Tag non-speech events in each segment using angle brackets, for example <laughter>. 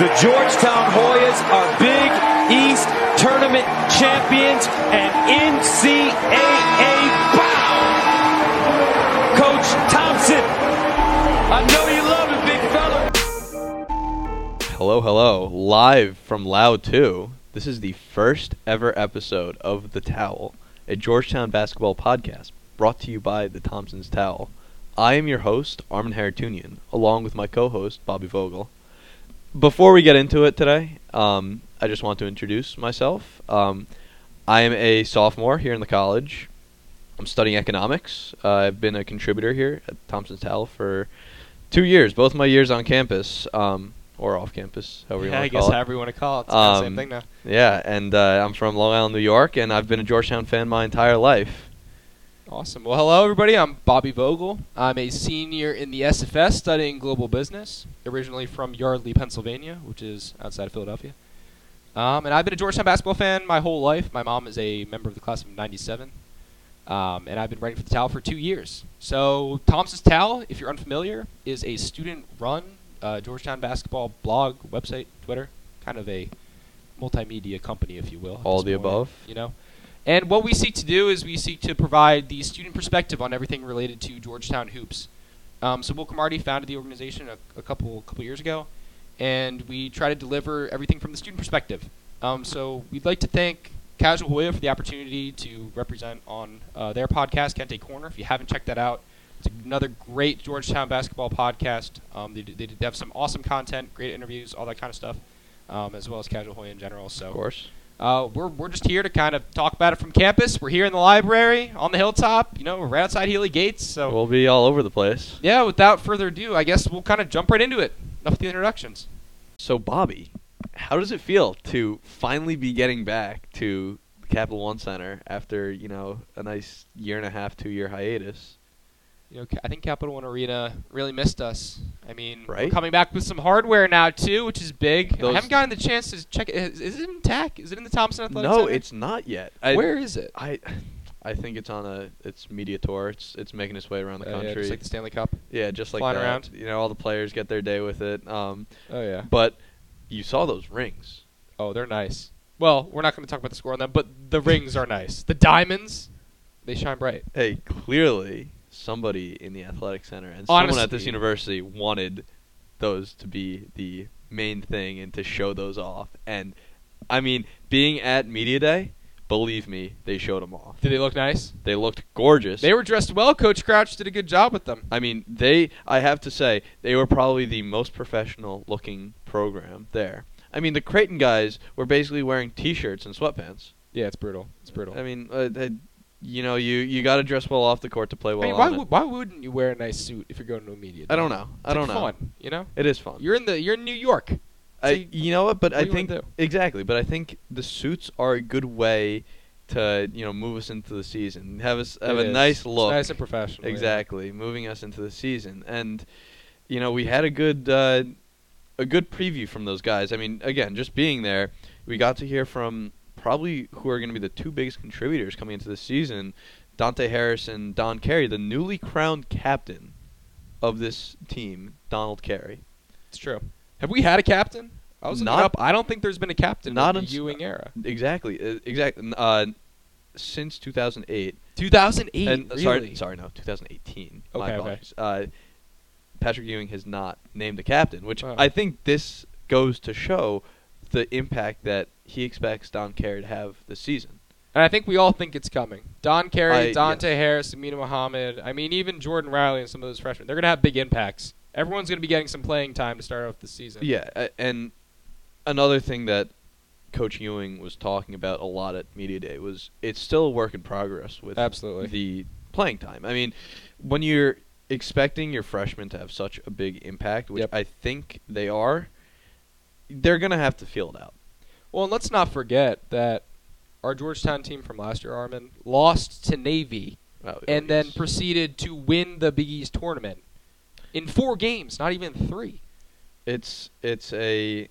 The Georgetown Hoyas are Big East Tournament champions and NCAA bound. Coach Thompson, I know you love it, big fella. Hello, hello. Live from Loud 2. This is the first ever episode of The Towel, a Georgetown basketball podcast brought to you by the Thompson's Towel. I am your host, Armin Haritunian, along with my co host, Bobby Vogel. Before we get into it today, um, I just want to introduce myself. Um, I am a sophomore here in the college. I'm studying economics. Uh, I've been a contributor here at Thompson's Towel for two years, both my years on campus. Um, or off campus, however you want to call it. however you want to call it. It's kinda the same Um, thing now. Yeah, and uh, I'm from Long Island, New York, and I've been a Georgetown fan my entire life. Awesome. Well, hello everybody. I'm Bobby Vogel. I'm a senior in the SFS studying global business, originally from Yardley, Pennsylvania, which is outside of Philadelphia. Um, and I've been a Georgetown basketball fan my whole life. My mom is a member of the class of '97, um, and I've been writing for the Towel for two years. So Thompson's Towel, if you're unfamiliar, is a student-run uh, Georgetown basketball blog, website, Twitter, kind of a multimedia company, if you will. All the point, above. You know. And what we seek to do is we seek to provide the student perspective on everything related to Georgetown hoops. Um, so Will Camardi founded the organization a, a couple couple years ago, and we try to deliver everything from the student perspective. Um, so we'd like to thank Casual Hoya for the opportunity to represent on uh, their podcast, Kente Corner. If you haven't checked that out, it's another great Georgetown basketball podcast. Um, they, they d- have some awesome content, great interviews, all that kind of stuff, um, as well as Casual Hoya in general. So Of course. Uh, we're, we're just here to kind of talk about it from campus. We're here in the library on the hilltop. You know, we're right outside Healy Gates. So, We'll be all over the place. yeah, without further ado, I guess we'll kind of jump right into it. Enough of the introductions. So, Bobby, how does it feel to finally be getting back to the Capital One Center after, you know, a nice year and a half, two year hiatus? You know, I think Capital One Arena really missed us. I mean, we're Right? coming back with some hardware now too, which is big. I haven't gotten the chance to check it. Is, is it in TAC? Is it in the Thompson Athletic No, Center? it's not yet. I, Where is it? I, I think it's on a it's media tour. It's it's making its way around the Uh, country. yeah, just like the Stanley Cup. Yeah, just like flying that. around. You know, all the players get their day with it. Um, Oh yeah. but you saw those rings. Oh, they're nice. Well, we're not going to talk about the score on them, but the rings are nice. The diamonds, they shine bright. Hey, clearly somebody in the athletic center and someone at this university wanted those to be the main thing and to show those off. And I mean, being at media day, believe me, they showed them off. Did they look nice? They looked gorgeous. They were dressed well. Coach Crouch did a good job with them. I mean, they. I have to say, they were probably the most professional looking program there. I mean, the Creighton guys were basically wearing T-shirts and sweatpants. Yeah, it's brutal. It's brutal. I mean, uh, they, you know, you you got to dress well off the court to play well I mean, why, would, why wouldn't you wear a nice suit if you're going to a media? I don't day? know. It's I don't like know. Fun, you know. It is fun. You're in the you're in New York. I, you know what? But what I do you wanna think exactly. But I think the suits are a good way to you know move us into the season. Have us have It a is. nice It's look. nice and professional. yeah. Exactly, moving us into the season, and you know we had a good uh, a good preview from those guys. I mean, again, just being there, we got to hear from probably who are going to be the two biggest contributors coming into the season, Dante Harris and Don Carey, the newly crowned captain of this team, Donald Carey. It's true. Have we had a captain? I was Not- up. I don't think there's been a captain not in the Ewing era. Exactly, uh, exactly. Uh, since 2008, 2008. and really? sorry, sorry, no, 2018. My Okay, okay. Uh, Patrick Ewing has not named a captain, which Wow. I think this goes to show the impact that he expects Don Carey to have this season. And I think we all think it's coming. Don Carey, I- Dante Harris, Aminu Mohammed. I mean, even Jordan Riley and some of those freshmen. They're going to have big impacts. Everyone's going to be getting some playing time to start off the season. Yeah, and another thing that Coach Ewing was talking about a lot at media day was it's still a work in progress with Absolutely. the playing time. I mean, when you're expecting your freshmen to have such a big impact, which Yep. I think they are, they're gonna have to feel it out. Well, and let's not forget that our Georgetown team from last year, Armin, lost to Navy Oh, and then proceeded to win the Big East tournament in four games, not even three. it's it's a.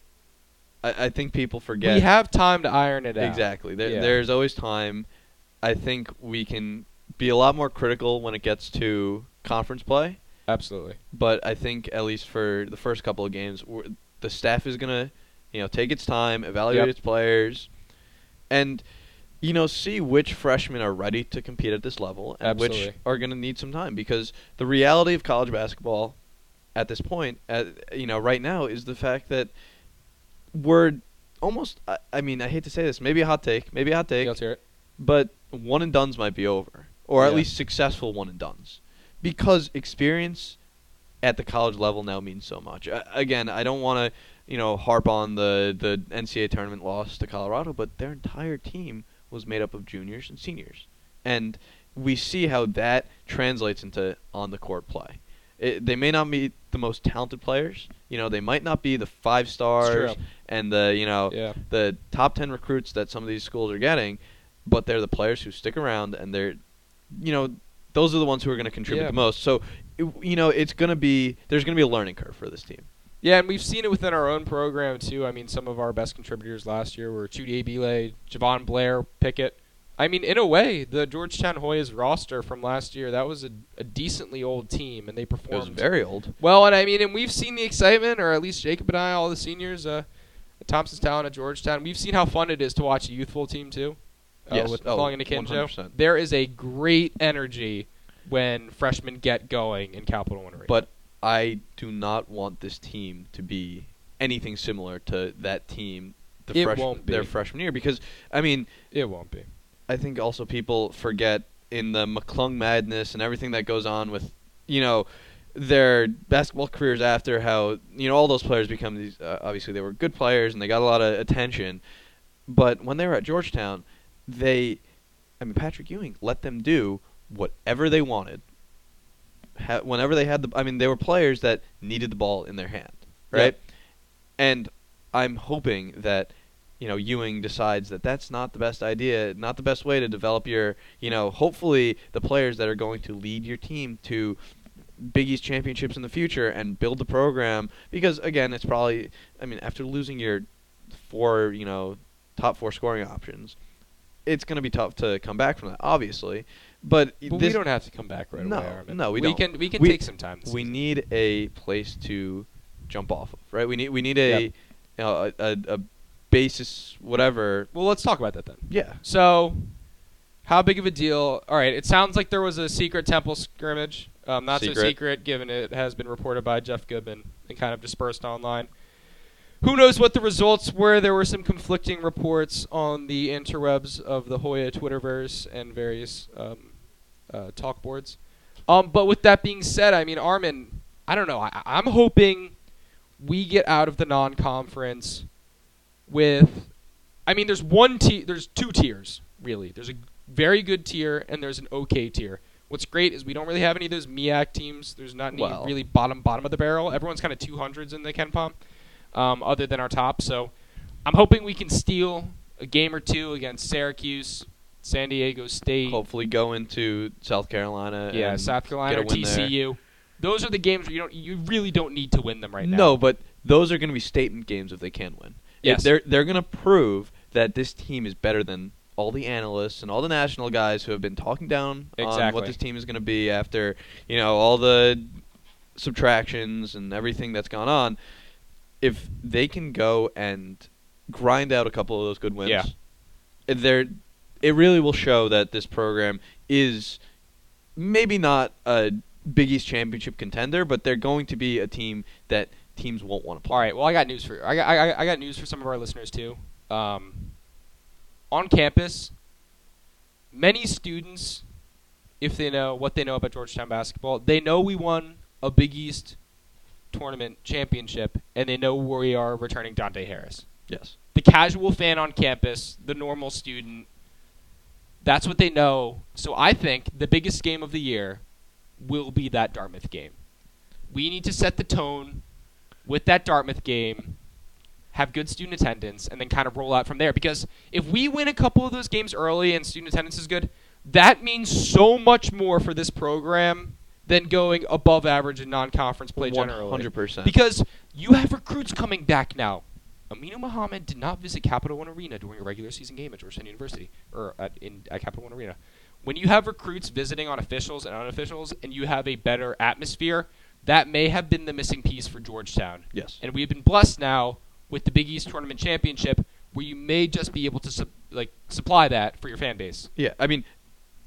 I, I think people forget We have time to iron it out. exactly. There, Yeah. There's always time. I think we can be a lot more critical when it gets to conference play. Absolutely. But I think at least for the first couple of games, the staff is gonna, you know, take its time, evaluate Yep. its players, and you know, see which freshmen are ready to compete at this level and which Absolutely. are gonna need some time because the reality of college basketball at this point, at, you know, right now is the fact that we're almost. I, I mean, I hate to say this, maybe a hot take, maybe a hot take, Let's hear it. but one and duns might be over, or at least successful one and duns, because experience at the college level now means so much. Again, I don't want to, you know, harp on the the NCAA tournament loss to Colorado, but their entire team was made up of juniors and seniors, and we see how that translates into on the court play. It, they may not be the most talented players, you know, they might not be the five stars and the you know Yeah. the top 10 recruits that some of these schools are getting, but they're the players who stick around and they're, you know, those are the ones who are going to contribute Yeah. the most. So, it, you know, it's going to be, there's going to be a learning curve for this team. Yeah, and we've seen it within our own program too. I mean, some of our best contributors last year were Chudier Bile, Jahvon Blair, Pickett. I mean, in a way, the Georgetown Hoyas roster from last year that was a, a decently old team, and they performed. It was very old. well. And I mean, and we've seen the excitement, or at least Jacob and I, all the seniors, uh, at Thompson's Towel at Georgetown. We've seen how fun it is to watch a youthful team too. Uh, Yes. with and Akinjo. 100%. There is a great energy when freshmen get going in Capital One Arena. But I do not want this team to be anything similar to that team the It fresh- won't be. their freshman year because I mean it won't be. I think also people forget in the McClung madness and everything that goes on with you know their basketball careers after how you know all those players become these uh, obviously they were good players and they got a lot of attention but when they were at Georgetown they I mean Patrick Ewing let them do whatever they wanted ha- whenever they had the I mean they were players that needed the ball in their hand right and I'm hoping that you know Ewing decides that that's not the best idea, not the best way to develop your, you know, hopefully the players that are going to lead your team to Big East championships in the future and build the program because again, it's probably I mean after losing your four, you know, top four scoring options, it's going to be tough to come back from that obviously. But, But we don't have to come back right No, away. Armin. no, we we don't. can we can We- take some time. we season. need a place to jump off of, right? We need we need a Yep. you know a, a, a basis whatever. Well, let's talk about that then. Yeah. So, how big of a deal? All right, it sounds like there was a secret temple scrimmage. Um, not so Secret. secret, given it has been reported by Jeff Goodman and kind of dispersed online. Who knows what the results were? There were some conflicting reports on the interwebs of the Hoya Twitterverse and various um, uh, talk boards. Um, but with that being said, I mean, Armin, I don't know. I, I'm hoping we get out of the non-conference with. I mean, there's one tier. There's two tiers really. There's a very good tier and there's an okay tier. What's great is we don't really have any of those MEAC teams. There's not any Well- really bottom bottom of the barrel. Everyone's kind of 200s in the KenPom, um, other than our top. So I'm hoping we can steal a game or two against Syracuse, San Diego State, Hopefully go into South Carolina. yeah, and South Carolina, get or a win there. TCU. Those are the games where you don't you really don't need to win them right now. No, but those are going to be statement games if they can win. If Yes. they're they're going to prove that this team is better than all the analysts and all the national guys who have been talking down on what this team is going to be after you know all the subtractions and everything that's gone on. If they can go and grind out a couple of those good wins, Yeah. they're it really will show that this program is maybe not a Big East championship contender, but they're going to be a team that teams won't want to play. All right. Well, I got news for I got I, got- I got news for some of our listeners too. Um, on campus, many students, if they know what they know about Georgetown basketball, they know we won a Big East tournament championship, and they know we are returning Dante Harris. Yes. The casual fan on campus, the normal student, that's what they know. So I think the biggest game of the year will be that Dartmouth game. We need to set the tone with that Dartmouth game, have good student attendance, and then kind of roll out from there. Because if we win a couple of those games early and student attendance is good, that means so much more for this program than going above average in non-conference play generally. 100%. Because you have recruits coming back now. Aminu Mohammed did not visit Capital One Arena during a regular season game at Georgetown University or at, in at Capital One Arena. When you have recruits visiting on officials and unofficials, and you have a better atmosphere, that may have been the missing piece for Georgetown. Yes. And we've been blessed now with the Big East Tournament Championship, where you may just be able to su- like supply that for your fan base. Yeah, I mean,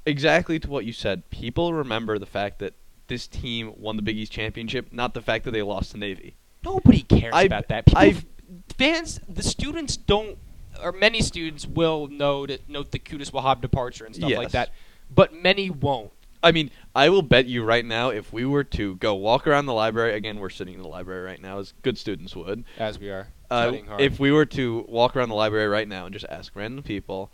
exactly to what you said. People remember the fact that this team won the Big East championship, not the fact that they lost to Navy. Nobody cares I've- about that. People, I've- fans, the students don't, or many students will note note the Qudus Wahab departure and stuff like that, but many won't. I mean, I will bet you right now, if we were to go walk around the library, again, we're sitting in the library right now, as good students would. As we are Uh, studying hard. if we were to walk around the library right now and just ask random people,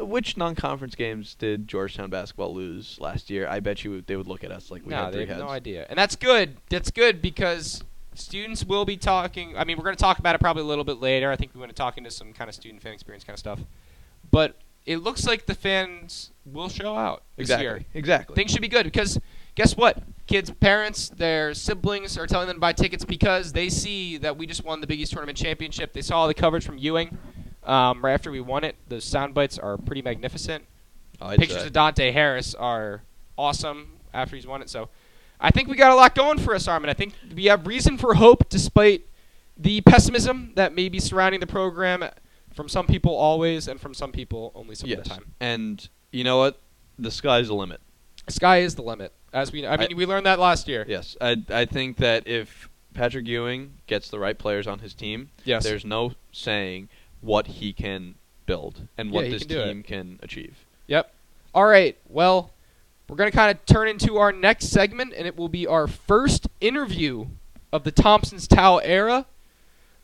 uh, which non-conference games did Georgetown basketball lose last year? I bet you they would look at us like we no, had they three have heads. no idea, and that's good. That's good because students will be talking. I mean, we're going to talk about it probably a little bit later. I think we want to talk into some kind of student fan experience kind of stuff, but it looks like the fans will show out this Exactly. year. Exactly. Things should be good because guess what? Kids' parents, their siblings are telling them to buy tickets because they see that we just won the Big East Tournament Championship. They saw all the coverage from Ewing um, right after we won it. The sound bites are pretty magnificent. I'd Pictures say. of Dante Harris are awesome after he's won it. So I think we got a lot going for us, Armin. I think we have reason for hope despite the pessimism that may be surrounding the program from some people always and from some people only some yes. of the time. And you know what? The sky's the limit. The Sky is the limit. As we, I mean, I- we learned that last year. Yes, I I think that if Patrick Ewing gets the right players on his team, Yes. there's no saying what he can build and what Yeah, this can team can achieve. Yep. All right. Well, we're going to kind of turn into our next segment, and it will be our first interview of the Thompson's Towel era.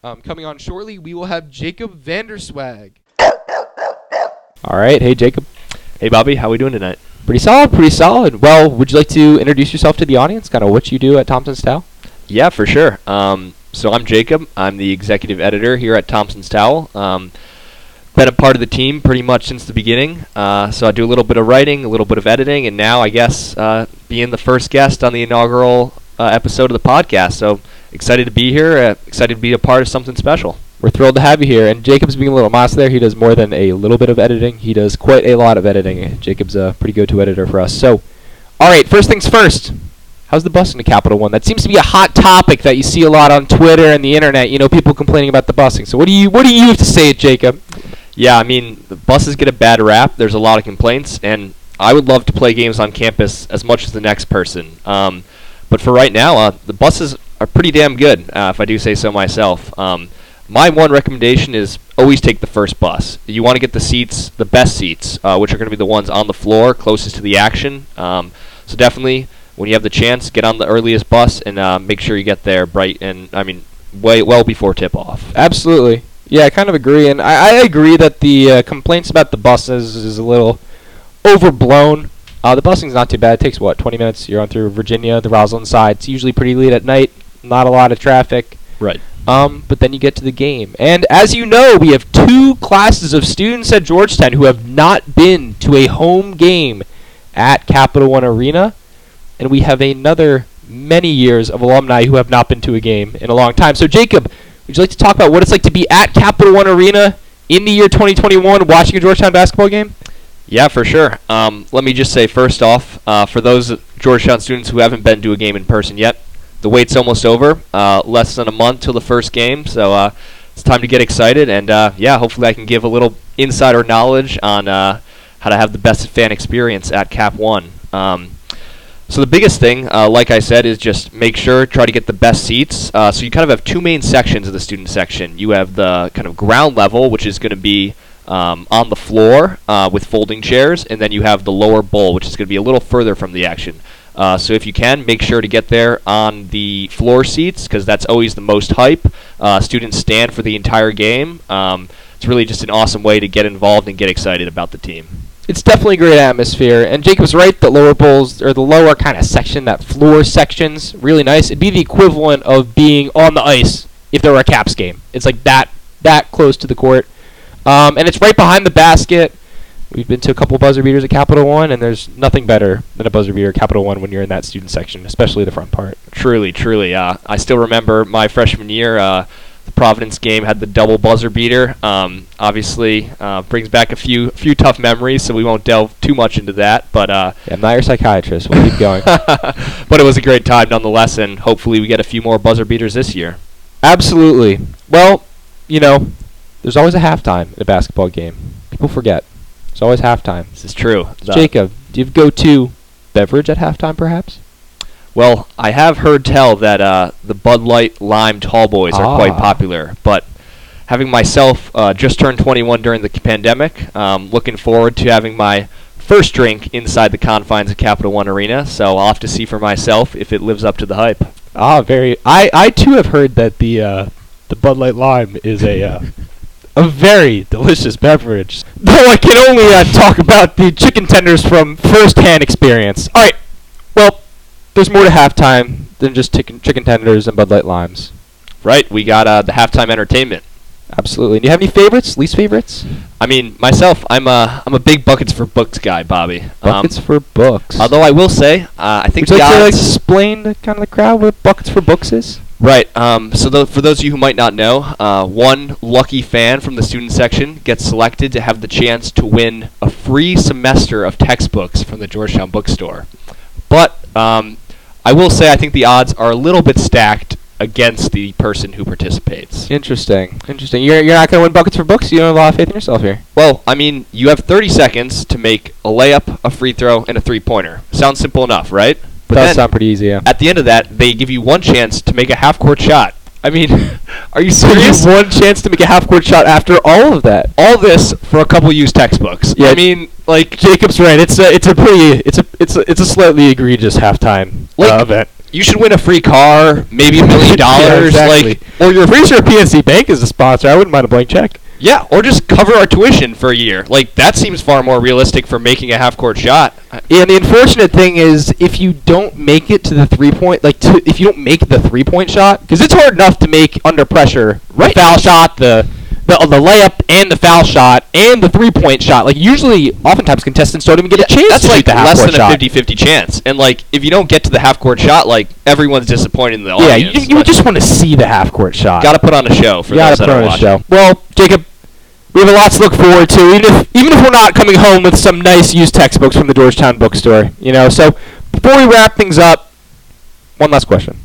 Um, coming on shortly, we will have Jacob Vanderswag. All right. Hey, Jacob. Hey Bobby, how are we doing tonight? Pretty solid. Pretty solid. Well, would you like to introduce yourself to the audience? Kind of what you do at Thompson's Towel? Yeah, for sure. Um, so I'm Jacob. I'm the executive editor here at Thompson's Towel. Um, been a part of the team pretty much since the beginning. Uh, so I do a little bit of writing, a little bit of editing, and now I guess uh, being the first guest on the inaugural uh, episode of the podcast. So excited to be here. Uh, excited to be a part of something special. We're thrilled to have you here. And Jacob's being a little modest there. He does more than a little bit of editing. He does quite a lot of editing. Jacob's a pretty go-to editor for us. So, all right, first things first. How's the busing to Capital One? That seems to be a hot topic that you see a lot on Twitter and the internet. You know, people complaining about the busing. So, what do you what do you have to say, Jacob? Yeah, I mean, the buses get a bad rap. There's a lot of complaints, and I would love to play games on campus as much as the next person. Um, but for right now, uh, the buses are pretty damn good, uh, if I do say so myself. Um, my one recommendation is always take the first bus. You want to get the seats, the best seats, uh, which are going to be the ones on the floor closest to the action. Um, so definitely, when you have the chance, get on the earliest bus and uh, make sure you get there bright and I mean, way well before tip off. Absolutely. Yeah, I kind of agree, and I, I agree that the uh, complaints about the buses is a little overblown. Uh, the busing's not too bad. It takes what 20 minutes. You're on through Virginia, the Rosslyn side. It's usually pretty late at night. Not a lot of traffic. Right. Um, but then you get to the game, and as you know, we have two classes of students at Georgetown who have not been to a home game at Capital One Arena, and we have another many years of alumni who have not been to a game in a long time. So, Jacob, would you like to talk about what it's like to be at Capital One Arena in the year 2021 watching a Georgetown basketball game? Yeah, for sure. Um, let me just say first off, uh, for those Georgetown students who haven't been to a game in person yet, the wait's almost over. Uh, less than a month till the first game, so uh, it's time to get excited. And uh, yeah, hopefully I can give a little insider knowledge on uh, how to have the best fan experience at Cap One. Um, so the biggest thing, uh, like I said, is just make sure try to get the best seats. Uh, so you kind of have two main sections of the student section. You have the kind of ground level, which is going to be um, on the floor uh, with folding chairs, and then you have the lower bowl, which is going to be a little further from the action. Uh, so if you can, make sure to get there on the floor seats because that's always the most hype. Uh, students stand for the entire game. Um, it's really just an awesome way to get involved and get excited about the team. It's definitely a great atmosphere, and Jacob's right. The lower bowls or the lower kind of section, that floor section's really nice. It'd be the equivalent of being on the ice if there were a Caps game. It's like that that close to the court, um, and it's right behind the basket. We've been to a couple buzzer beaters at Capital One, and there's nothing better than a buzzer beater at Capital One when you're in that student section, especially the front part. Truly, truly. Uh, I still remember my freshman year. Uh, the Providence game had the double buzzer beater. Um, obviously, uh, brings back a few few tough memories, so we won't delve too much into that. But uh, Yeah, I'm not your psychiatrist. We'll keep going. <laughs> but it was a great time nonetheless, and hopefully we get a few more buzzer beaters this year. Absolutely. Well, you know, there's always a halftime in a basketball game. People forget. It's always halftime. This is true. Jacob, do you go to beverage at halftime, perhaps? Well, I have heard tell that uh, the Bud Light Lime Tall Boys are quite Ah. popular, but having myself uh, just turned 21 during the pandemic, um, looking forward to having my first drink inside the confines of Capital One Arena. So I'll have to see for myself if it lives up to the hype. Ah, very. I, I too have heard that the uh, the Bud Light Lime is a uh, a very delicious beverage. <laughs> Though I can only uh, talk about the chicken tenders from first-hand experience. All right. There's more to halftime than just chicken chicken tenders and Bud Light Limes. Right? We got uh, the halftime entertainment. Absolutely. Do you have any favorites? Least favorites? I mean, myself, I'm a I'm a big buckets for books guy, Bobby. Um, Buckets for books. although I will say, uh, I think Would you like to like, explain to kind of the crowd what buckets for books is? Right. Um, so tho- for those of you who might not know, uh, one lucky fan from the student section gets selected to have the chance to win a free semester of textbooks from the Georgetown bookstore. But um, I will say I think the odds are a little bit stacked against the person who participates. Interesting. Interesting. You're, you're not going to win buckets for books? You don't have a lot of faith in yourself here. Well, I mean, you have 30 seconds to make a layup, a free throw, and a three-pointer. Sounds simple enough, right? But Does then- sound pretty easy, yeah. At the end of that, they give you one chance to make a half-court shot. I mean, <laughs> are you So you serious? one chance to make a half-court shot after all of that. all this for a couple used textbooks. Yeah. I mean, like, Jacob's right. It's a it's a pretty it's a it's a, it's a slightly egregious halftime Like- uh, event. you should win a free car, maybe a million <laughs> dollars, Yeah, exactly. like, or you're Pretty sure PNC Bank is a sponsor. I wouldn't mind a blank check. Yeah, or just cover our tuition for a year. Like that seems far more realistic for making a half court shot. Yeah, and the unfortunate thing is if you don't make it to the three point, like to, if you don't make the three point shot, because it's hard enough to make under pressure Right. the foul shot, the the, uh, the layup and the foul shot and the three point shot. Like usually, oftentimes contestants don't even get a chance That's to like the half less than shot. a 50-50 chance. And like if you don't get to the half court shot, like everyone's disappointed in the yeah, audience. you, you just want to see the half court shot. gotta put on a show for You gotta those put on a show. Well, Jacob, we have a lot to look forward to, even if even if we're not coming home with some nice used textbooks from the Georgetown bookstore. You know, so before we wrap things up, one last question.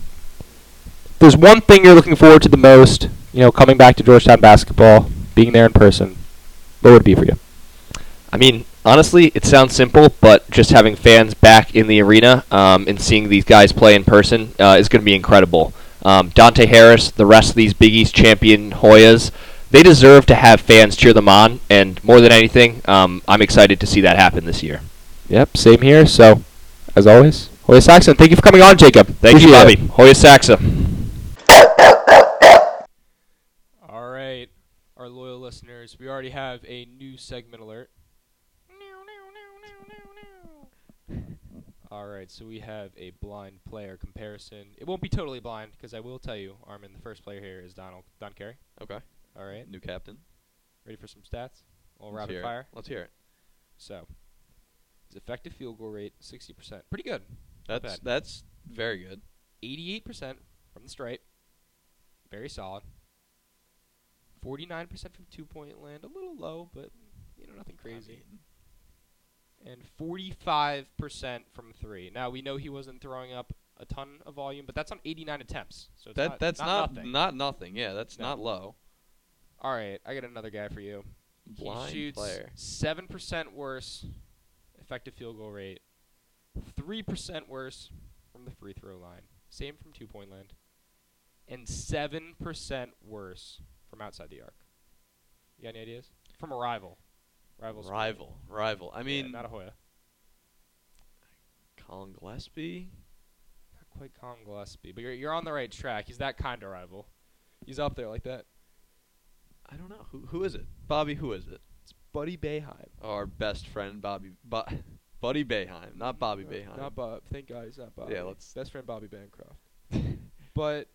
If There's one thing you're looking forward to the most, you know, coming back to Georgetown basketball, being there in person. What would it be for you? I mean, honestly, it sounds simple, but just having fans back in the arena um, and seeing these guys play in person uh, is going to be incredible. Um, Dante Harris, the rest of these Big East champion Hoyas, they deserve to have fans cheer them on, and more than anything, um, I'm excited to see that happen this year. Yep, same here. So, as always, Hoya Saxa, thank you for coming on, Jacob. Thank you, Appreciate Bobby. it. Hoya Saxa. All right, our loyal listeners, we already have a new segment alert. All right, so we have a blind player comparison. It won't be totally blind because I will tell you, Armin, the first player here is Donald Don Carey. Okay. All right, New captain. ready for some stats? A little Let's rapid hear it. fire. Let's hear it. So, his effective field goal rate sixty percent, pretty good. Not That's bad. that's very good. Eighty-eight percent from the stripe, very solid. Forty-nine percent from two-point land, a little low, but you know nothing crazy. and 45% from three. Now we know he wasn't throwing up a ton of volume, but that's on 89 attempts. So it's that not, that's not, not nothing. not nothing. Yeah, that's No. not low. All right, I got another guy for you. Blind he shoots player. seven percent worse effective field goal rate, three percent worse from the free throw line, same from two point land, and seven percent worse from outside the arc. You got any ideas? From a rival. Rival. Rival, rival. I Yeah, mean, not a Hoya. Collin Gillespie. Not quite Collin Gillespie, but you're you're on the right track. He's that kind of rival. He's up there like that. I don't know who who is it. Bobby, who is it? It's Buddy Boeheim. Our best friend Bobby, Bu- <laughs> Buddy Boeheim, not Bobby No, Boeheim. Not Bob. Thank God he's not Bobby. Yeah, let's- Best friend Bobby Bancroft. <laughs> But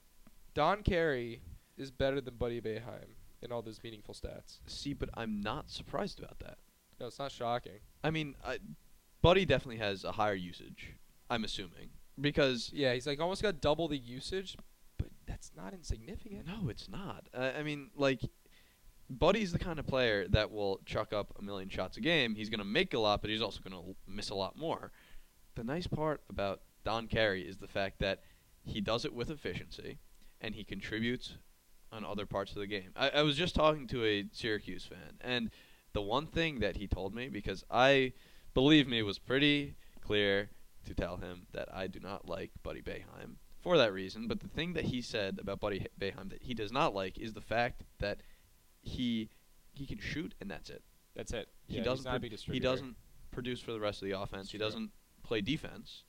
Don Carey is better than Buddy Boeheim in all those meaningful stats. See, but I'm not surprised about that. No, it's not shocking. I mean, I, Buddy definitely has a higher usage. I'm assuming because Yeah, he's like almost got double the usage, but that's not insignificant. No, it's not. Uh, I mean, like, Buddy's the kind of player that will chuck up a million shots a game. He's going to make a lot, but he's also going to miss a lot more. The nice part about Don Carey is the fact that he does it with efficiency, and he contributes on other parts of the game. I, I was just talking to a Syracuse fan, and the one thing that he told me, because I, believe me, was pretty clear to tell him that I do not like Buddy Boeheim for that reason. But the thing that he said about Buddy Boeheim that he does not like is the fact that he he can shoot and that's it. That's it. He Yeah, doesn't pro- he doesn't produce for the rest of the offense. He doesn't play defense.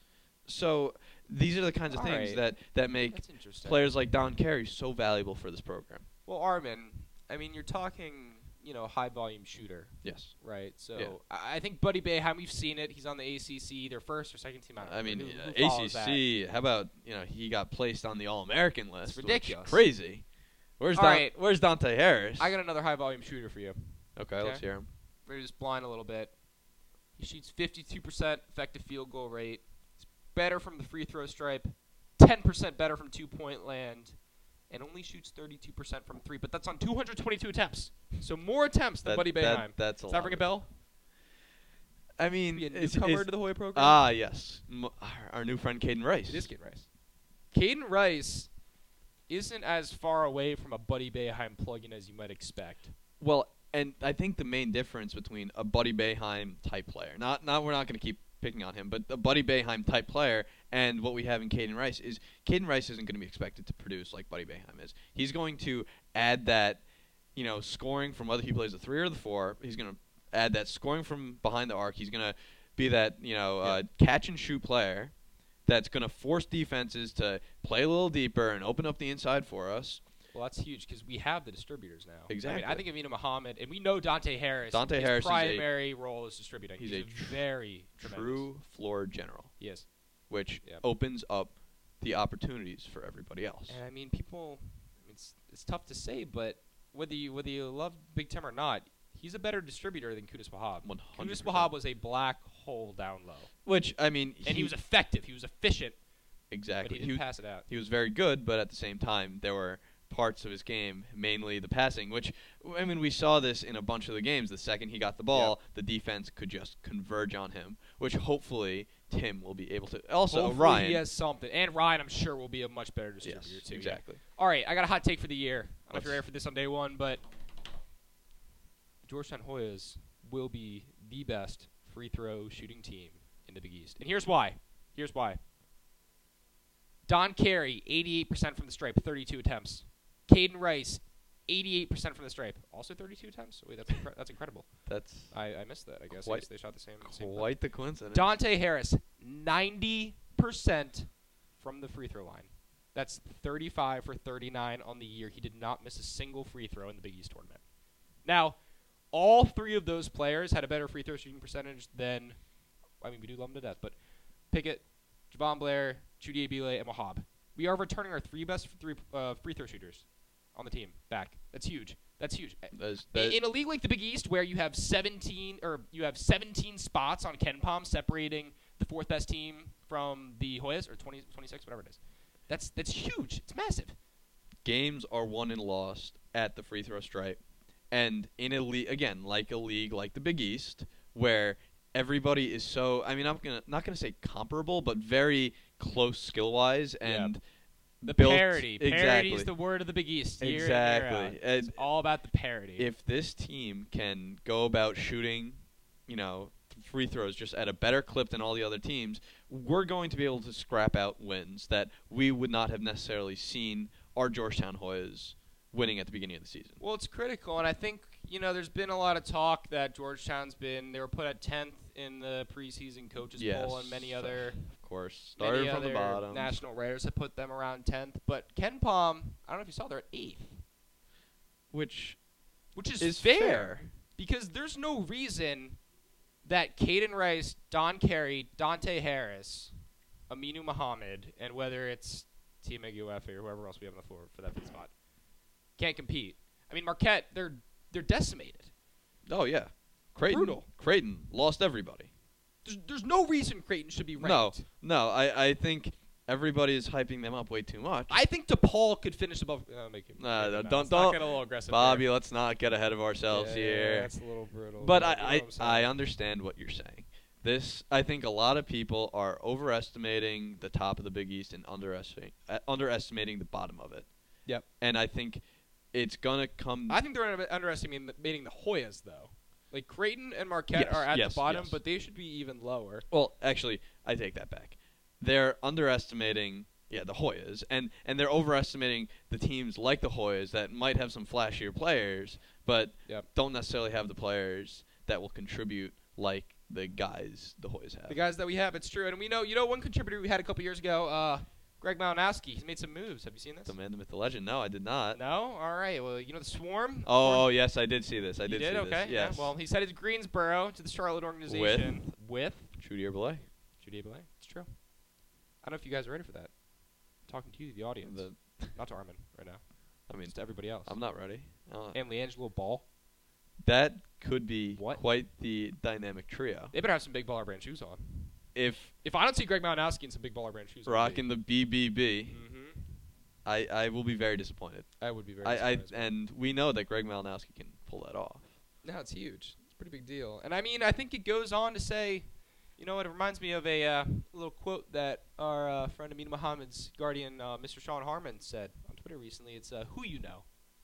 So these are the kinds of All things right. that that make players like Don Carey so valuable for this program. Well, Armin, I mean, you're talking, you know, high volume shooter, Yes. right? So Yeah. I I think Buddy Boeheim, we've seen it. He's on the ACC, their first or second team. I, I mean, remember. Who- uh, who follows that? ACC. How about you know he got placed on the All American list? which- ridiculous. crazy. Where's All right. Where's Dante Harris? I got another high volume shooter for you. okay, let's Okay. hear him. We're just blind a little bit. He shoots 52% effective field goal rate. He's better from the free throw stripe, 10% better from two point land, and only shoots 32% from three. But that's on 222 attempts. So more attempts than That- Buddy that- Boeheim. that's a Does that lot. ring a bell? I mean, Be a it's- newcomer it's- to the Hoya program? ah yes, M- our- our new friend Kaiden Rice. It is Kaiden Rice. Kaiden Rice isn't as far away from a Buddy Boeheim plug-in as you might expect. Well, and I think the main difference between a Buddy Boeheim type player, not not we're not going to keep picking on him, but a Buddy Boeheim type player and what we have in Kaiden Rice is Kaiden Rice isn't going to be expected to produce like Buddy Boeheim is. He's going to add that, you know, scoring from whether he plays the three or the four. He's going to add that scoring from behind the arc. He's going to be that you know uh, catch and shoot player that's going to force defenses to play a little deeper and open up the inside for us. Well, that's huge because we have the distributors now. Exactly. I, mean, I think Aminu Mohammed, and we know Dante Harris. Dante his Harris is a primary role is distributing. he's He's, a tr- very tremendous. True floor general. Yes, which Yep. opens up the opportunities for everybody else. and I mean, people. I mean, it's it's tough to say, but whether you whether you love Big Tim or not, he's a better distributor than Qudus Wahab. 100%. Qudus Wahab was a black hole down low, Which I mean, and he was effective. He was efficient, exactly. but he he, didn't was, pass it out. he was very good, but at the same time, there were parts of his game, mainly the passing. Which I mean, we saw this in a bunch of the games. The second he got the ball, the defense could just converge on him. Which hopefully Tim will be able to. Also, Hopefully Ryan. he has something, and Ryan, I'm sure, will be a much better distributor yes, too. yeah. exactly. All right, I got a hot take for the year. I don't know if you're ready for this on day one, but Georgetown Hoyas will be the best free throw shooting team in the Big East. And here's why. Here's why. Don Carey, 88% from the stripe, 32 attempts. Kaiden Rice, 88% from the stripe, also 32 attempts. Wait, that's incre- that's incredible. That's I, I missed that. I guess Quite- Yes, they shot the same. same quite the coincidence. Dante Harris, 90% from the free throw line. That's 35 for 39 on the year. He did not miss a single free throw in the Big East tournament. Now, all three of those players had a better free throw shooting percentage than, I mean, we do love them to death, but Pickett, Jahvon Blair, Chudier Bile, and Wahab. We are returning our three best three uh, free throw shooters on the team back. That's huge. That's huge. That's- In- that- in a league like the Big East, where you have 17 or you have 17 spots on KenPom separating the fourth best team from the Hoyas or 20, 26, whatever it is, that's that's huge. It's massive. games are won and lost at the free throw stripe. And in a league, again, like a league like the Big East, where everybody is so, I mean, I'm gonna not gonna say comparable, but very close skill wise and The built- parity. Parity exactly. is the word of the Big East. year year Exactly. out. It's all about the parity. if this team can go about shooting, you know, free throws just at a better clip than all the other teams, we're going to be able to scrap out wins that we would not have necessarily seen our Georgetown Hoyas winning at the beginning of the season. Well, it's critical, and I think you know there's been a lot of talk that Georgetown's been they were put at 10th in the preseason coaches Yes. poll, and many other Of course, started many from the bottom. national writers have put them around 10th. But KenPom, I don't know if you saw, they're at eighth, which which is, is fair, fair. because there's no reason that Kaiden Rice, Don Carey, Dante Harris, Aminu Mohammed, and whether it's Tim Ighoefe or whoever else we have on the floor for that fifth spot, can't compete. I mean, Marquette, they're they're decimated. Oh yeah, Creighton. Brutal. Creighton lost everybody. There's, there's no reason Creighton should be ranked. no. no, I, I think everybody is hyping them up way too much. I think DePaul could finish above. Uh, make him, Nah, make him no, don't- don't- get a little aggressive. Bobby, there. let's not get ahead of ourselves Yeah, here. yeah, that's a little brutal. but I, I. I understand what you're saying. This, I think, a lot of people are overestimating the top of the Big East and underestimating uh, underestimating the bottom of it. Yep. And I think it's gonna come. I think they're under- underestimating the, meaning the Hoyas though. Like Creighton and Marquette Yes, are at yes, the bottom, yes. but they should be even lower. Well, actually, I take that back. They're underestimating, yeah, the Hoyas, and and they're overestimating the teams like the Hoyas that might have some flashier players, but Yep. don't necessarily have the players that will contribute like the guys the Hoyas have. The guys that we have, it's true, and we know. You know, one contributor we had a couple years ago, uh, Greg Malinowski. He's made some moves. Have you seen this? the man, the myth, the legend. No, I did not. No. All right. Well, you know the Swarm. Oh, oh, yes, I did see this. I you did, did. see okay. this. Yes. Yeah. Well, he headed to Greensboro to the Charlotte organization with, with Trudy Herbalife. Chudier Bile. It's true. I don't know if you guys are ready for that. I'm talking to you, the audience, The, <laughs> not to Armin right now. I mean, to everybody else. I'm not ready. Uh, and LiAngelo Ball. that could be What? quite the dynamic trio. They better have some big baller brand shoes on. If If I don't see Greg Malinowski in some big baller brand shoes, rocking the BBB, hmm I, I will be very disappointed. I would be very. I, I well. and we know that Greg Malinowski can pull that off. No, it's huge. It's a pretty big deal. And I mean, I think it goes on to say, you know what? It reminds me of a uh, little quote that our uh, friend Amin Muhammad's guardian, uh, Mr. Sean Harmon, said on Twitter recently. It's uh, "Who you know."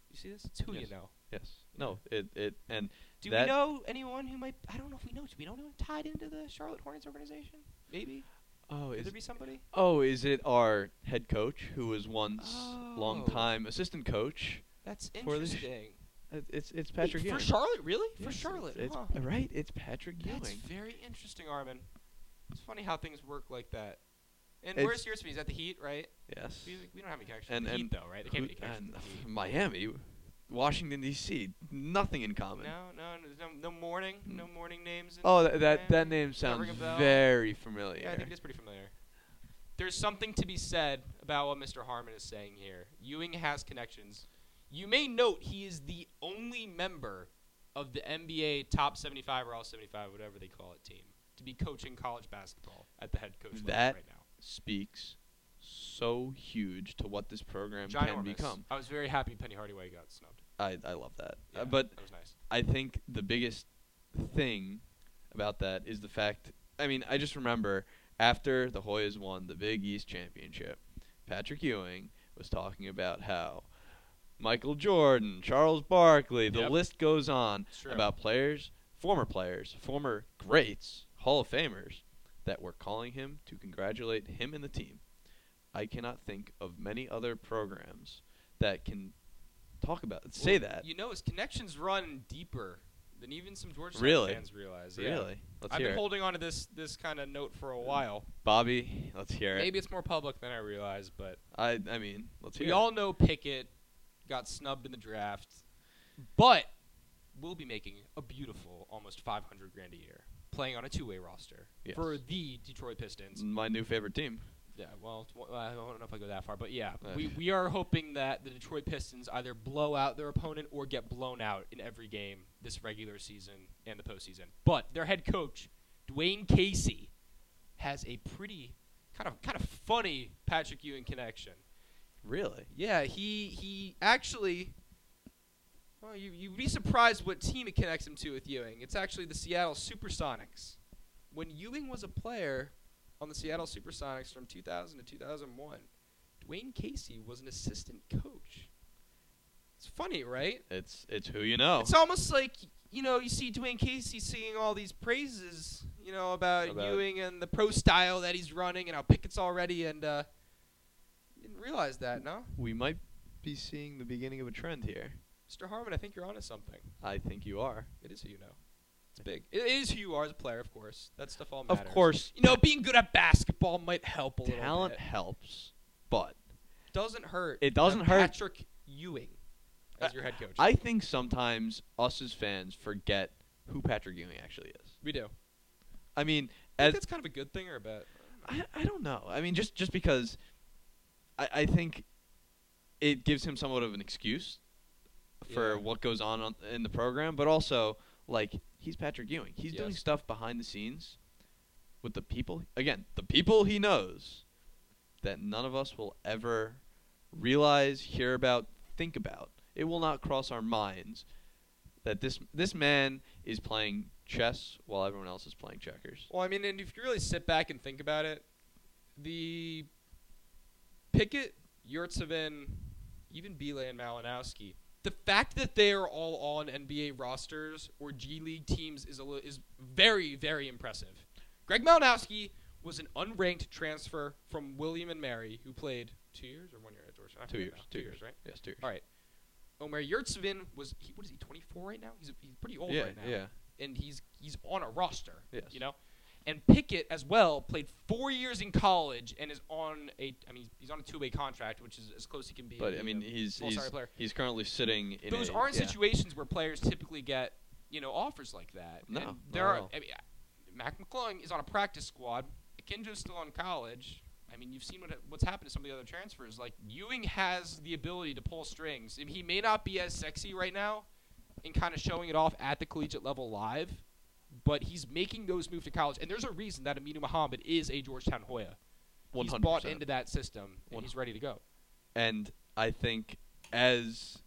You see this? It's who you know. Yes. No. It it and Do That- we know anyone who might? I don't know if we know. Do we know anyone tied into the Charlotte Hornets organization? Maybe. oh Could is there be somebody? oh is it our head coach who was once Oh. long time assistant coach? That's For the sh- interesting. It's it's Patrick Wait, for Charlotte, really? for Charlotte, It's, huh. it's right. It's Patrick That's Ewing. very interesting, Armin. It's funny how things work like that. And It's- where's yours? He's at the Heat, right? Yes. We, we don't have any connection. And- the and Heat, though, right? They can't be any connections. and with the Heat. Miami, Washington D.C. Nothing in common. No, no, no, no, morning, no morning names. in Oh, that that, that name sounds ring a bell? very familiar. Yeah, I think it is pretty familiar. There's something to be said about what Mr. Harmon is saying here. Ewing has connections. You may note he is the only member of the NBA top 75 or all 75, whatever they call it, team to be coaching college basketball at the head coach level That right now. speaks so huge to what this program Ginormous. can become. I was very happy Penny Hardaway got snubbed. I, I love that. Yeah, Uh, but that was nice. I think the biggest thing about that is the fact. I mean, I just remember after the Hoyas won the Big East championship, Patrick Ewing was talking about how Michael Jordan, Charles Barkley, the Yep. list goes on about players, former players, former greats, Hall of Famers that were calling him to congratulate him and the team. I cannot think of many other programs that can talk about say Well, that. You know, his connections run deeper than even some Georgetown Really? fans realize. Yeah. Really? Let's I've hear been it. holding on to this this kind of note for a while. Bobby, let's hear it. Maybe it's more public than I realize, but I I mean, let's hear it. we it. all know Pickett got snubbed in the draft, but will be making a beautiful almost 500 grand a year playing on a two-way roster Yes. for the Detroit Pistons. my new favorite team. Yeah, well, I don't know if I go that far, but yeah, we, we are hoping that the Detroit Pistons either blow out their opponent or get blown out in every game this regular season and the postseason. But their head coach, Dwane Casey, has a pretty kind of kind of funny Patrick Ewing connection. Really? Yeah, he he actually. Well, you you'd be surprised what team it connects him to with Ewing. It's actually the Seattle SuperSonics. When Ewing was a player on the Seattle SuperSonics from 2000 to 2001, Dwane Casey was an assistant coach. It's funny, right? It's it's who you know. It's almost like you know you see Dwane Casey singing all these praises, you know, about, About- Ewing and the pro style that he's running and how Pickett's already, and uh, didn't realize that, no, we might be seeing the beginning of a trend here. Mr. Harmon, I think you're onto something. I think you are. It is who you know. It's big. It is who you are as a player, of course. That stuff all matters. Of course, you know, being good at basketball might help a little bit. talent bit. helps, but doesn't hurt. It doesn't hurt. Patrick Ewing as your head coach. I think sometimes us as fans forget who Patrick Ewing actually is. we do. I mean, I that's kind of a good thing or a bad. I, I don't know. I mean, just just because I, I think it gives him somewhat of an excuse for Yeah. what goes on, on in the program, but also like he's Patrick Ewing. He's doing stuff behind the scenes with the people. Again, the people he knows that none of us will ever realize, hear about, think about. It will not cross our minds that this this man is playing chess while everyone else is playing checkers. Well, I mean, and if you really sit back and think about it, the Pickett, Yurtseven, even Bile and Malinowski, the fact that they are all on NBA rosters or G League teams is a li- is very very impressive. Greg Malinowski was an unranked transfer from William and Mary, who played two years or one year at Georgetown. Two years. now. Two, years, right? Yes, two years. All right. Omer Yurtseven was he, what is he 24 right now? He's he's pretty old yeah, right now yeah. and he's he's on a roster. Yes. You know, and Pickett as well played four years in college and is on a I mean he's on a two way contract, which is as close he can be. But I mean, he's he's, he's currently sitting in Those a, aren't yeah. situations where players typically get you know offers like that. No, And there are. I mean, Mac McClung is on a practice squad. Akinjo's still in college. I mean, you've seen what what's happened to some of the other transfers. Like Ewing has the ability to pull strings. I mean, he may not be as sexy right now, in kind of showing it off at the collegiate level live, but he's making those moves to college. And there's a reason that Aminu Mohammed is a Georgetown Hoya. He's 100%. bought into that system and One- he's ready to go. and I think as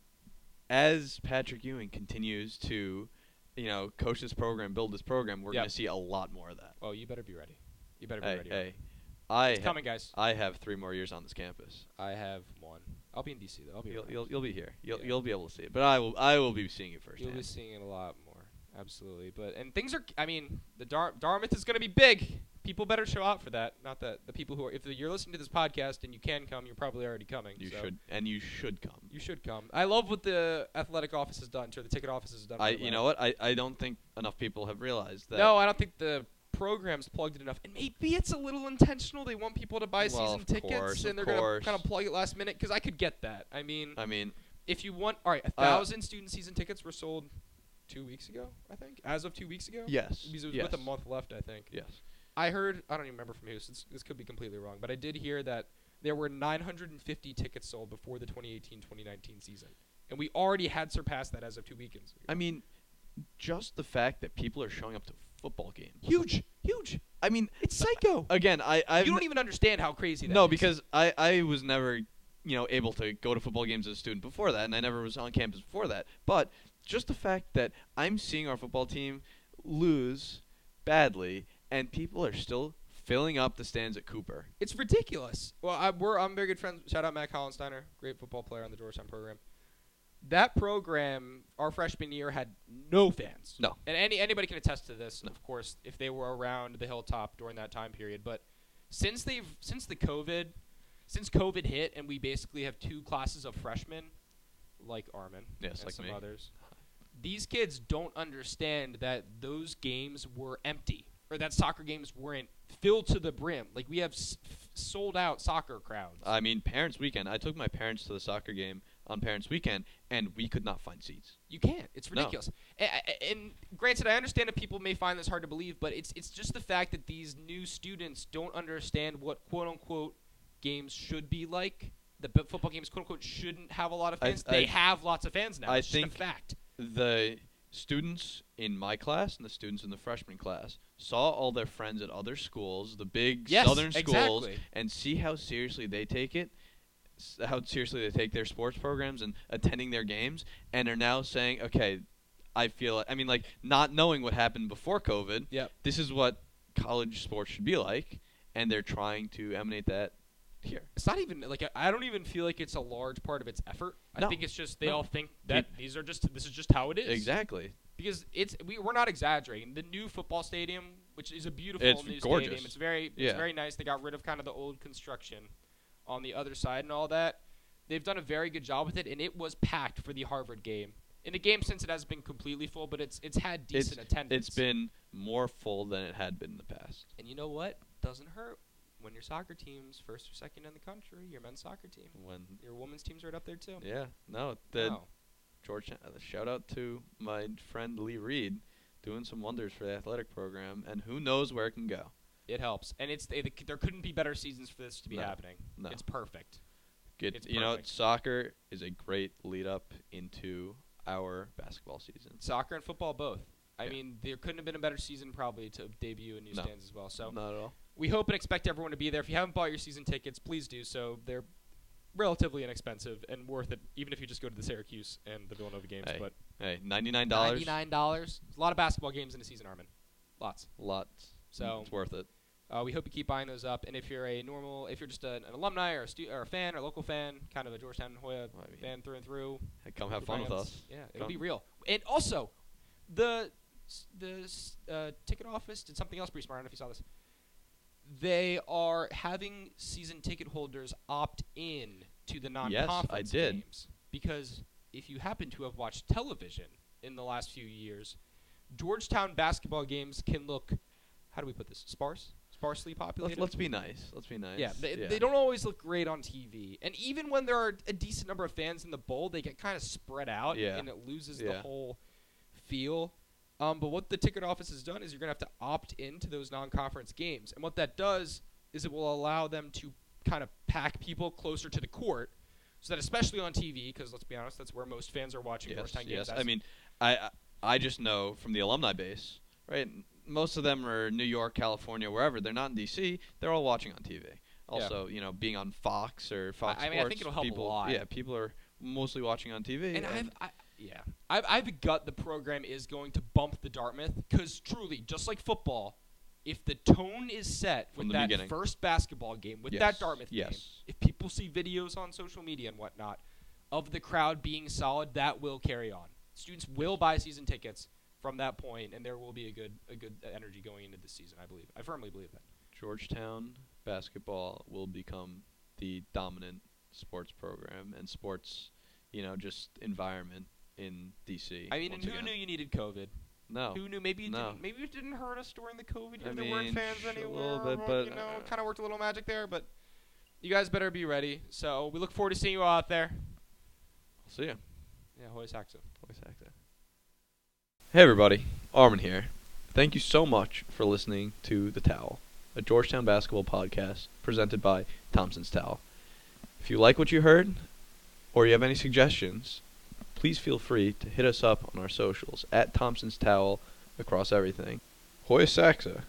as Patrick Ewing continues to, you know, coach this program, build this program, we're Yep. going to see a lot more of that. Oh, you better be ready. You better be Hey, ready. hey, I It's ha- coming, guys. I have three more years on this campus. I have one. I'll be in DC though. I'll be. You'll, you'll, you'll be here. You'll, Yeah. you'll be able to see it, but I will I will be seeing it first. You'll be seeing it a lot more. Absolutely. But and things are. I mean, the Dar- Dartmouth is going to be big. People better show out for that. Not that the people who are. If you're listening to this podcast and you can come, you're probably already coming. you so should and you should come. You should come. I love what the athletic office has done, or the ticket office has done. I you know what I, I don't think enough people have realized that. No, I don't think the program's plugged it enough. And maybe it's a little intentional. They want people to buy Well, season tickets, course, and they're going to kind of plug it last minute. Because I could get that. I mean, I mean, if you want, all right, a Uh, thousand student season tickets were sold two weeks ago. I think as of two weeks ago. yes, Because it was yes, with a month left, I think. Yes. I heard, I don't even remember from who, so this, this could be completely wrong, but I did hear that there were 950 tickets sold before the 2018-2019 season. And we already had surpassed that as of two weekends ago. I mean, just the fact that people are showing up to football games. huge, huge. I mean, It's psycho. again, I I you don't even understand how crazy that no is. because I I was never you know able to go to football games as a student before that, and I never was on campus before that. But just the fact that I'm seeing our football team lose badly, and people are still filling up the stands at Cooper. It's ridiculous. Well, I, we're I'm very good friends. Shout out Matt Hollensteiner, great football player on the Georgetown program. That program, our freshman year, had no fans. No. and any anybody can attest to this. No. Of course, if they were around the hilltop during that time period. But since they've since the COVID, since COVID hit, and we basically have two classes of freshmen, like Armin Yes, and like some me. others. These kids don't understand that those games were empty, or that soccer games weren't filled to the brim. Like we have s- sold out soccer crowds. I mean, Parents Weekend. I took my parents to the soccer game on Parents Weekend, and we could not find seats. You can't. It's ridiculous. A- a- And, granted, I understand that people may find this hard to believe, but it's it's just the fact that these new students don't understand what quote unquote games should be like. The football games quote unquote shouldn't have a lot of I- fans. they I- have lots of fans now. I it's think- a fact. The students in my class and the students in the freshman class saw all their friends at other schools, the big Yes, southern schools, exactly. and see how seriously they take it, s- how seriously they take their sports programs and attending their games, and are now saying, okay, I feel, I mean, like not knowing what happened before COVID, Yep. this is what college sports should be like, and they're trying to emanate that here. It's not even like I- I don't even feel like it's a large part of its effort. I No. think it's just they No. all think that these are just this is just how it is. Exactly. because it's we, we're not exaggerating. The new football stadium, which is a beautiful It's new gorgeous. stadium, it's very it's Yeah. very nice. They got rid of kind of the old construction on the other side and all that. They've done a very good job with it, and it was packed for the Harvard game. In the game since it has been completely full, but it's it's had decent It's, attendance. it's been more full than it had been in the past. and you know what? Doesn't hurt when your soccer team's first or second in the country. Your men's soccer team, When your women's team's right up there too. Yeah, no, the Wow. Georgetown. uh, Shout out to my friend Lee Reed, doing some wonders for the athletic program, and who knows where it can go. It helps, and it's there couldn't be better seasons for this to be No. happening. No. It's perfect. Get It's you know, soccer is a great lead up into our basketball season. Soccer and football both. I Yeah. mean, there couldn't have been a better season probably to debut in new No. stands as well. So Not at all. We hope and expect everyone to be there. If you haven't bought your season tickets, please do so. They're relatively inexpensive and worth it, even if you just go to the Syracuse and the Villanova games. Hey, But Hey, ninety-nine dollars. ninety-nine dollars. A lot of basketball games in a season, Armin. Lots. Lots. So- it's worth it. Uh, we hope you keep buying those up. And if you're a normal, if you're just a, an alumni or a, stu- or a fan or a local fan, kind of a Georgetown Hoya Well, I mean, fan through and through, Hey, come have fun with us. Yeah, it'll Come. be real. And also, the the uh, ticket office did something else pretty smart. I don't know if you saw this. They are having season ticket holders opt in to the non-conference did. games because if you happen to have watched television in the last few years, Georgetown basketball games can look. How do we put this? Sparse, sparsely populated. Let's, let's be nice. Let's be nice. Yeah, they, they don't always look great on TV. And even when there are a decent number of fans in the bowl, they get kind of spread out Yeah. and it loses the whole feel. Um, but what the ticket office has done is you're going to have to opt into those non conference games. And what that does is it will allow them to kind of pack people closer to the court so that, especially on TV, because let's be honest, that's where most fans are watching Yes, Georgetown yes. games. I mean, I I- I just know from the alumni base, right? Most of them are New York, California, wherever. They're not in DC. They're all watching on TV. Also, you know, being on Fox or Fox I mean, I think Sports, it'll help a people, lot. Yeah, people are mostly watching on TV. And I've, I, yeah, I've, I've got the program is going to bump the Dartmouth because truly, just like football, if the tone is set From with that beginning. first basketball game, with Yes, that Dartmouth game, if people see videos on social media and whatnot of the crowd being solid, that will carry on. Students will buy season tickets from that point, and there will be a good a good energy going into the season. I believe. I firmly believe that. Georgetown basketball will become the dominant sports program and sports, you know, just environment in DC. I mean, and who again. knew you needed COVID? No. Who knew? Maybe it No. didn't. Maybe it didn't hurt us during the COVID year. I there weren't mean, fans sh- a little bit, but, you know, uh, kind of worked a little magic there. But you guys better be ready. So we look forward to seeing you all out there. See ya. Yeah, Hoya Saxa. Hey everybody, Armin here. Thank you so much for listening to The Towel, a Georgetown basketball podcast presented by Thompson's Towel. If you like what you heard, or you have any suggestions, please feel free to hit us up on our socials at Thompson's Towel across everything. Hoya Saxa.